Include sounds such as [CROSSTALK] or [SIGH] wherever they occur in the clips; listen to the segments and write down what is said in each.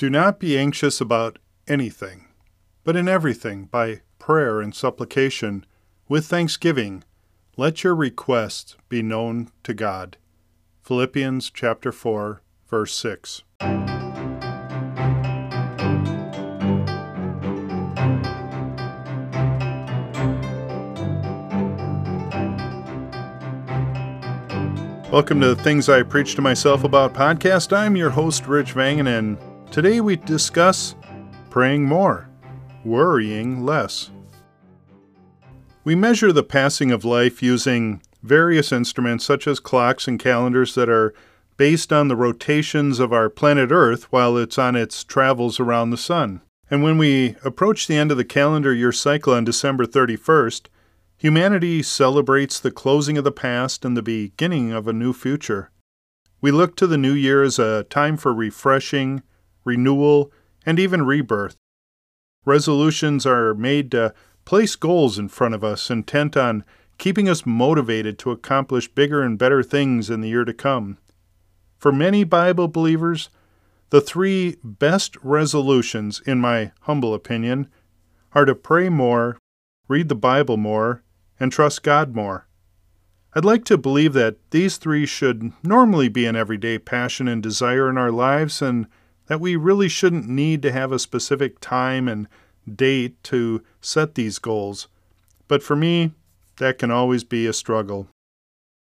Do not be anxious about anything, but in everything, by prayer and supplication, with thanksgiving, let your requests be known to God. Philippians chapter 4, verse 6. Welcome to the Things I Preach to Myself About podcast. I'm your host, Rich Vangen, and today we discuss praying more, worrying less. We measure the passing of life using various instruments such as clocks and calendars that are based on the rotations of our planet Earth while it's on its travels around the sun. And when we approach the end of the calendar year cycle on December 31st, Humanity celebrates the closing of the past and the beginning of a new future. We look to the new year as a time for refreshing, renewal, and even rebirth. Resolutions are made to place goals in front of us intent on keeping us motivated to accomplish bigger and better things in the year to come. For many Bible believers, the three best resolutions, in my humble opinion, are to pray more, read the Bible more, and trust God more. I'd like to believe that these three should normally be an everyday passion and desire in our lives, and that we really shouldn't need to have a specific time and date to set these goals. But for me, that can always be a struggle.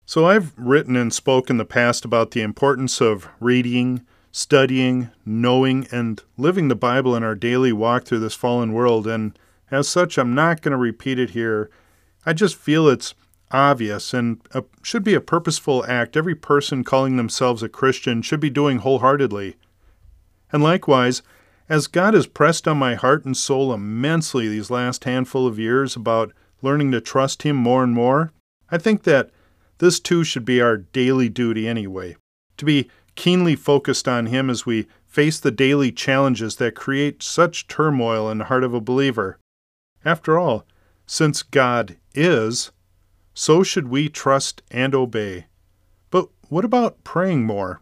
So I've written and spoken in the past about the importance of reading, studying, knowing, and living the Bible in our daily walk through this fallen world, and as such, I'm not going to repeat it here I just feel it's obvious and a, should be a purposeful act every person calling themselves a Christian should be doing wholeheartedly. And likewise, as God has pressed on my heart and soul immensely these last handful of years about learning to trust Him more and more, I think that this too should be our daily duty anyway. To be keenly focused on Him as we face the daily challenges that create such turmoil in the heart of a believer. After all, since God is, so should we trust and obey. But what about praying more?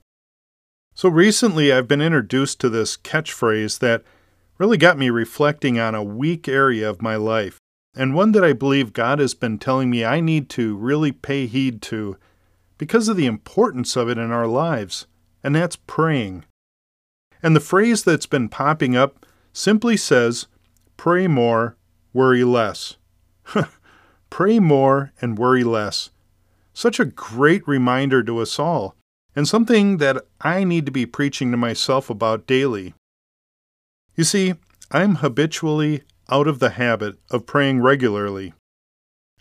So recently I've been introduced to this catchphrase that really got me reflecting on a weak area of my life, and one that I believe God has been telling me I need to really pay heed to because of the importance of it in our lives, and that's praying. And the phrase that's been popping up simply says, Pray more, worry less. [LAUGHS] Pray more and worry less. Such a great reminder to us all, and something that I need to be preaching to myself about daily. You see, I'm habitually out of the habit of praying regularly.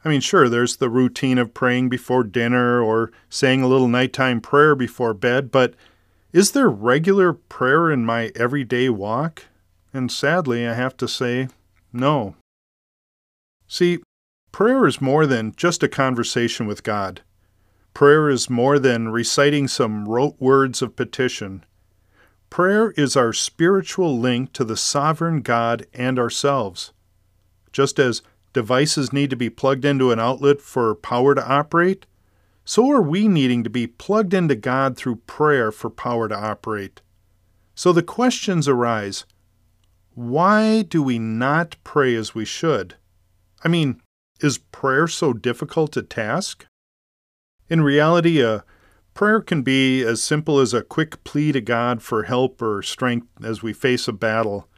I mean, sure, there's the routine of praying before dinner or saying a little nighttime prayer before bed, but is there regular prayer in my everyday walk? And sadly, I have to say, no. See, prayer is more than just a conversation with God. Prayer is more than reciting some rote words of petition. Prayer is our spiritual link to the sovereign God and ourselves. Just as devices need to be plugged into an outlet for power to operate, so are we needing to be plugged into God through prayer for power to operate. So the questions arise why do we not pray as we should? I mean, is prayer so difficult a task? In reality, a prayer can be as simple as a quick plea to God for help or strength as we face a battle,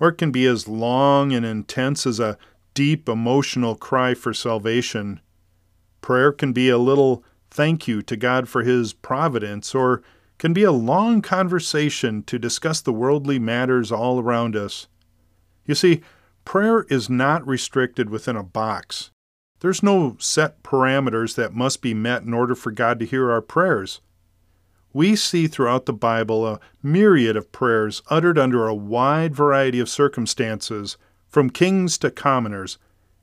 or it can be as long and intense as a deep emotional cry for salvation. Prayer can be a little thank you to God for His providence, or can be a long conversation to discuss the worldly matters all around us. You see, Prayer is not restricted within a box. There's no set parameters that must be met in order for God to hear our prayers. We see throughout the Bible a myriad of prayers uttered under a wide variety of circumstances, from kings to commoners.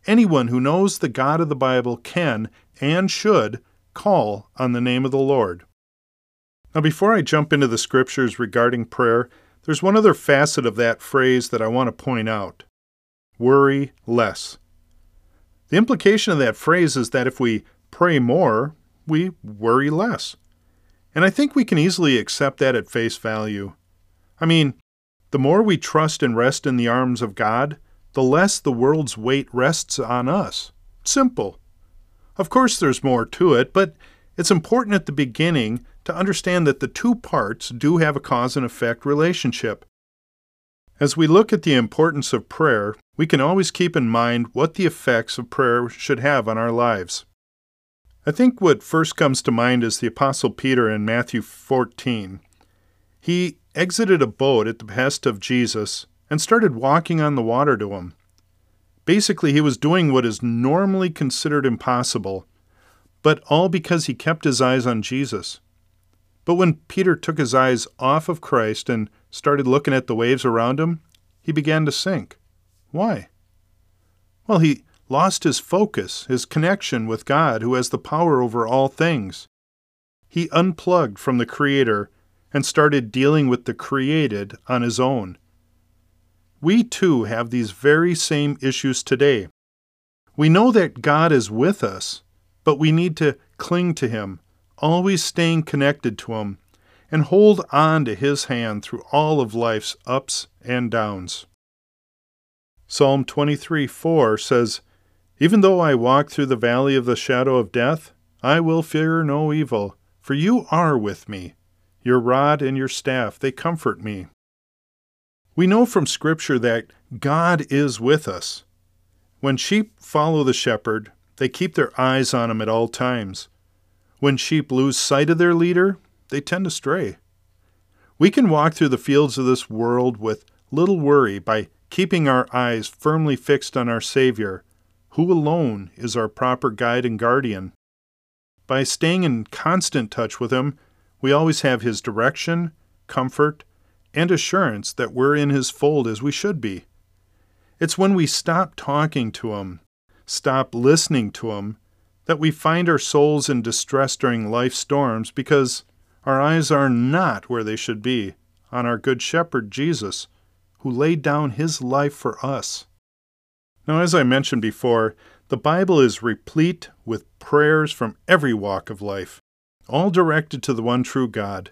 Anyone who knows the God of the Bible can and should call on the name of the Lord. Now, before I jump into the scriptures regarding prayer, there's one other facet of that phrase that I want to point out worry less. The implication of that phrase is that if we pray more, we worry less. And I think we can easily accept that at face value. I mean, The more we trust and rest in the arms of God, the less the world's weight rests on us. Simple. Of course, there's more to it, but it's important at the beginning to understand that the two parts do have a cause and effect relationship. As we look at the importance of prayer, we can always keep in mind what the effects of prayer should have on our lives. I think what first comes to mind is the Apostle Peter in Matthew 14. He exited a boat at the behest of Jesus and started walking on the water to him. Basically, he was doing what is normally considered impossible, but all because he kept his eyes on Jesus. But when Peter took his eyes off of Christ and started looking at the waves around him, he began to sink. Why? Well, he lost his focus, his connection with God, who has the power over all things. He unplugged from the Creator and started dealing with the created on his own. We too have these very same issues today. We know that God is with us, but we need to cling to Him, always staying connected to Him, and hold on to His hand through all of life's ups and downs. Psalm 23 4 says, Even though I walk through the valley of the shadow of death, I will fear no evil, for you are with me. Your rod and your staff, they comfort me. We know from Scripture that God is with us. When sheep follow the shepherd, they keep their eyes on him at all times. When sheep lose sight of their leader, they tend to stray. We can walk through the fields of this world with little worry by keeping our eyes firmly fixed on our Savior, who alone is our proper guide and guardian. By staying in constant touch with Him, we always have His direction, comfort, and assurance that we're in His fold as we should be. It's when we stop talking to Him, stop listening to Him, that we find our souls in distress during life's storms because our eyes are not where they should be on our Good Shepherd Jesus, who laid down His life for us. Now, as I mentioned before, the Bible is replete with prayers from every walk of life all directed to the one true God.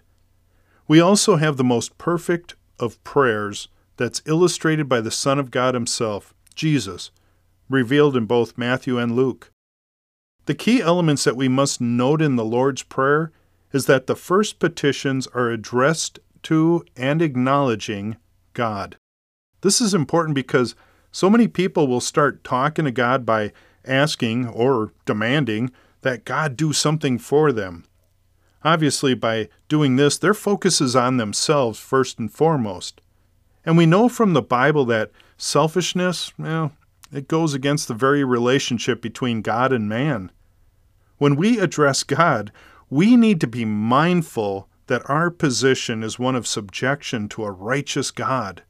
We also have the most perfect of prayers that's illustrated by the Son of God Himself, Jesus, revealed in both Matthew and Luke. The key elements that we must note in the Lord's Prayer is that the first petitions are addressed to and acknowledging God. This is important because so many people will start talking to God by asking or demanding that God do something for them. Obviously, by doing this, their focus is on themselves first and foremost. And we know from the Bible that selfishness, well, it goes against the very relationship between God and man. When we address God, we need to be mindful that our position is one of subjection to a righteous God,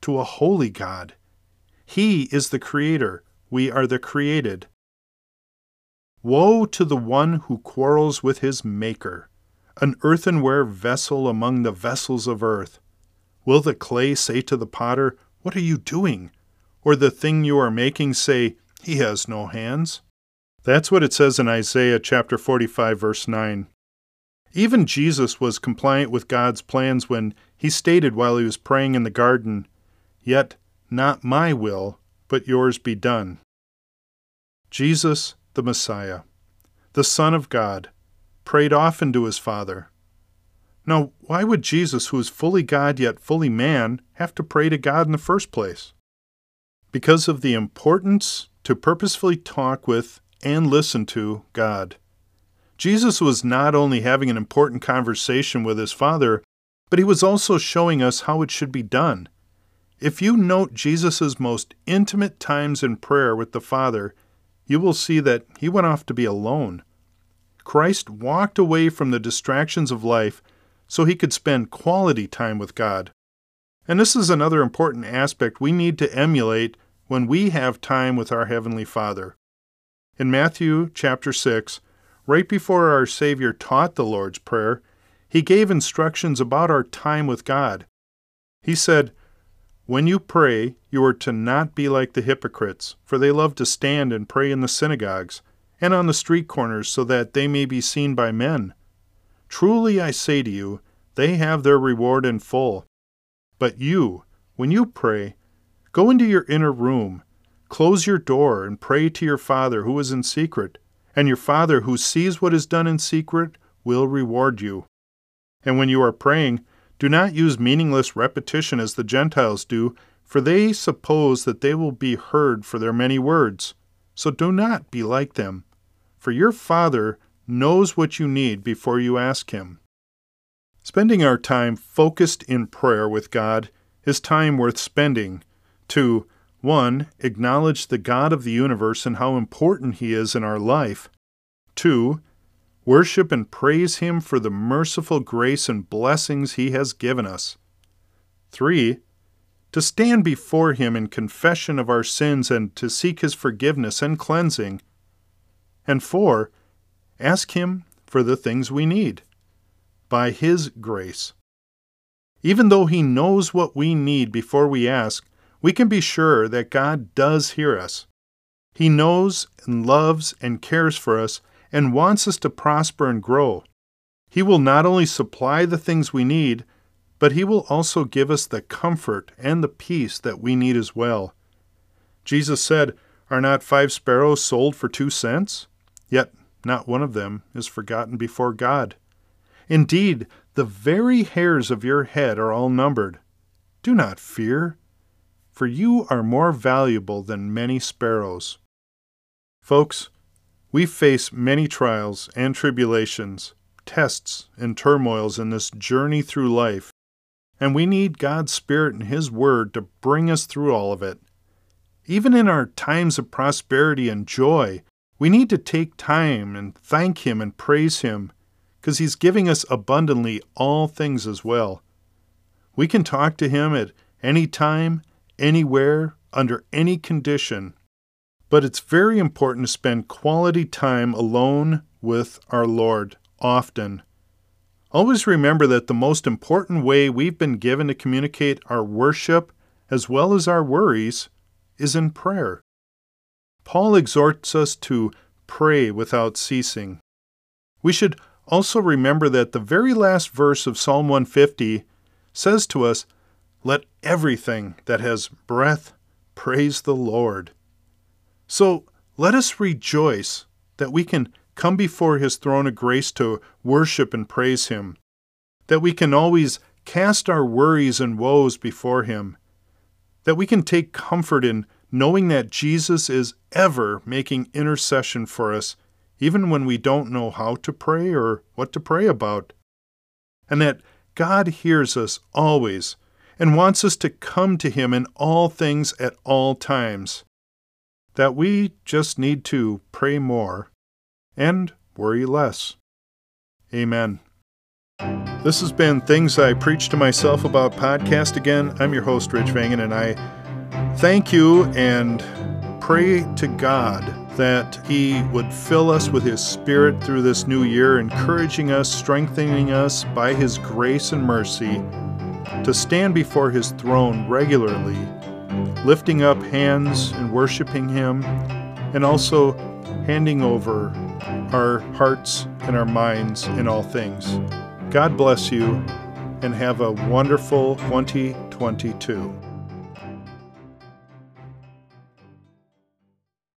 to a holy God. He is the Creator, we are the created. Woe to the one who quarrels with his Maker an earthenware vessel among the vessels of earth. Will the clay say to the potter, What are you doing? Or the thing you are making say, He has no hands? That's what it says in Isaiah chapter 45, verse 9. Even Jesus was compliant with God's plans when he stated while he was praying in the garden, Yet not my will, but yours be done. Jesus, the Messiah, the Son of God, prayed often to his Father. Now, why would Jesus, who is fully God yet fully man, have to pray to God in the first place? Because of the importance to purposefully talk with and listen to God. Jesus was not only having an important conversation with his Father, but he was also showing us how it should be done. If you note Jesus' most intimate times in prayer with the Father, you will see that he went off to be alone. Christ walked away from the distractions of life so he could spend quality time with God. And this is another important aspect we need to emulate when we have time with our Heavenly Father. In Matthew chapter 6, right before our Savior taught the Lord's Prayer, he gave instructions about our time with God. He said, When you pray, you are to not be like the hypocrites, for they love to stand and pray in the synagogues and on the street corners, so that they may be seen by men. Truly I say to you, they have their reward in full. But you, when you pray, go into your inner room, close your door, and pray to your Father who is in secret, and your Father who sees what is done in secret will reward you. And when you are praying, do not use meaningless repetition as the Gentiles do, for they suppose that they will be heard for their many words. So do not be like them, for your Father knows what you need before you ask Him. Spending our time focused in prayer with God is time worth spending to 1. Acknowledge the God of the universe and how important He is in our life. 2. Worship and praise Him for the merciful grace and blessings He has given us. 3. To stand before Him in confession of our sins and to seek His forgiveness and cleansing. And 4. Ask Him for the things we need by His grace. Even though He knows what we need before we ask, we can be sure that God does hear us. He knows and loves and cares for us and wants us to prosper and grow. He will not only supply the things we need, but He will also give us the comfort and the peace that we need as well. Jesus said, Are not five sparrows sold for two cents? Yet not one of them is forgotten before God. Indeed, the very hairs of your head are all numbered. Do not fear, for you are more valuable than many sparrows. Folks, we face many trials and tribulations, tests and turmoils in this journey through life, and we need God's Spirit and His Word to bring us through all of it. Even in our times of prosperity and joy, we need to take time and thank Him and praise Him because He's giving us abundantly all things as well. We can talk to Him at any time, anywhere, under any condition, but it's very important to spend quality time alone with our Lord often. Always remember that the most important way we've been given to communicate our worship as well as our worries is in prayer. Paul exhorts us to pray without ceasing. We should also, remember that the very last verse of Psalm 150 says to us, Let everything that has breath praise the Lord. So let us rejoice that we can come before His throne of grace to worship and praise Him, that we can always cast our worries and woes before Him, that we can take comfort in knowing that Jesus is ever making intercession for us even when we don't know how to pray or what to pray about. And that God hears us always and wants us to come to Him in all things at all times. That we just need to pray more and worry less. Amen. This has been Things I Preach to Myself About podcast again. I'm your host, Rich Vangen, and I thank you and pray to God that He would fill us with His Spirit through this new year, encouraging us, strengthening us by His grace and mercy to stand before His throne regularly, lifting up hands and worshiping Him, and also handing over our hearts and our minds in all things. God bless you and have a wonderful 2022.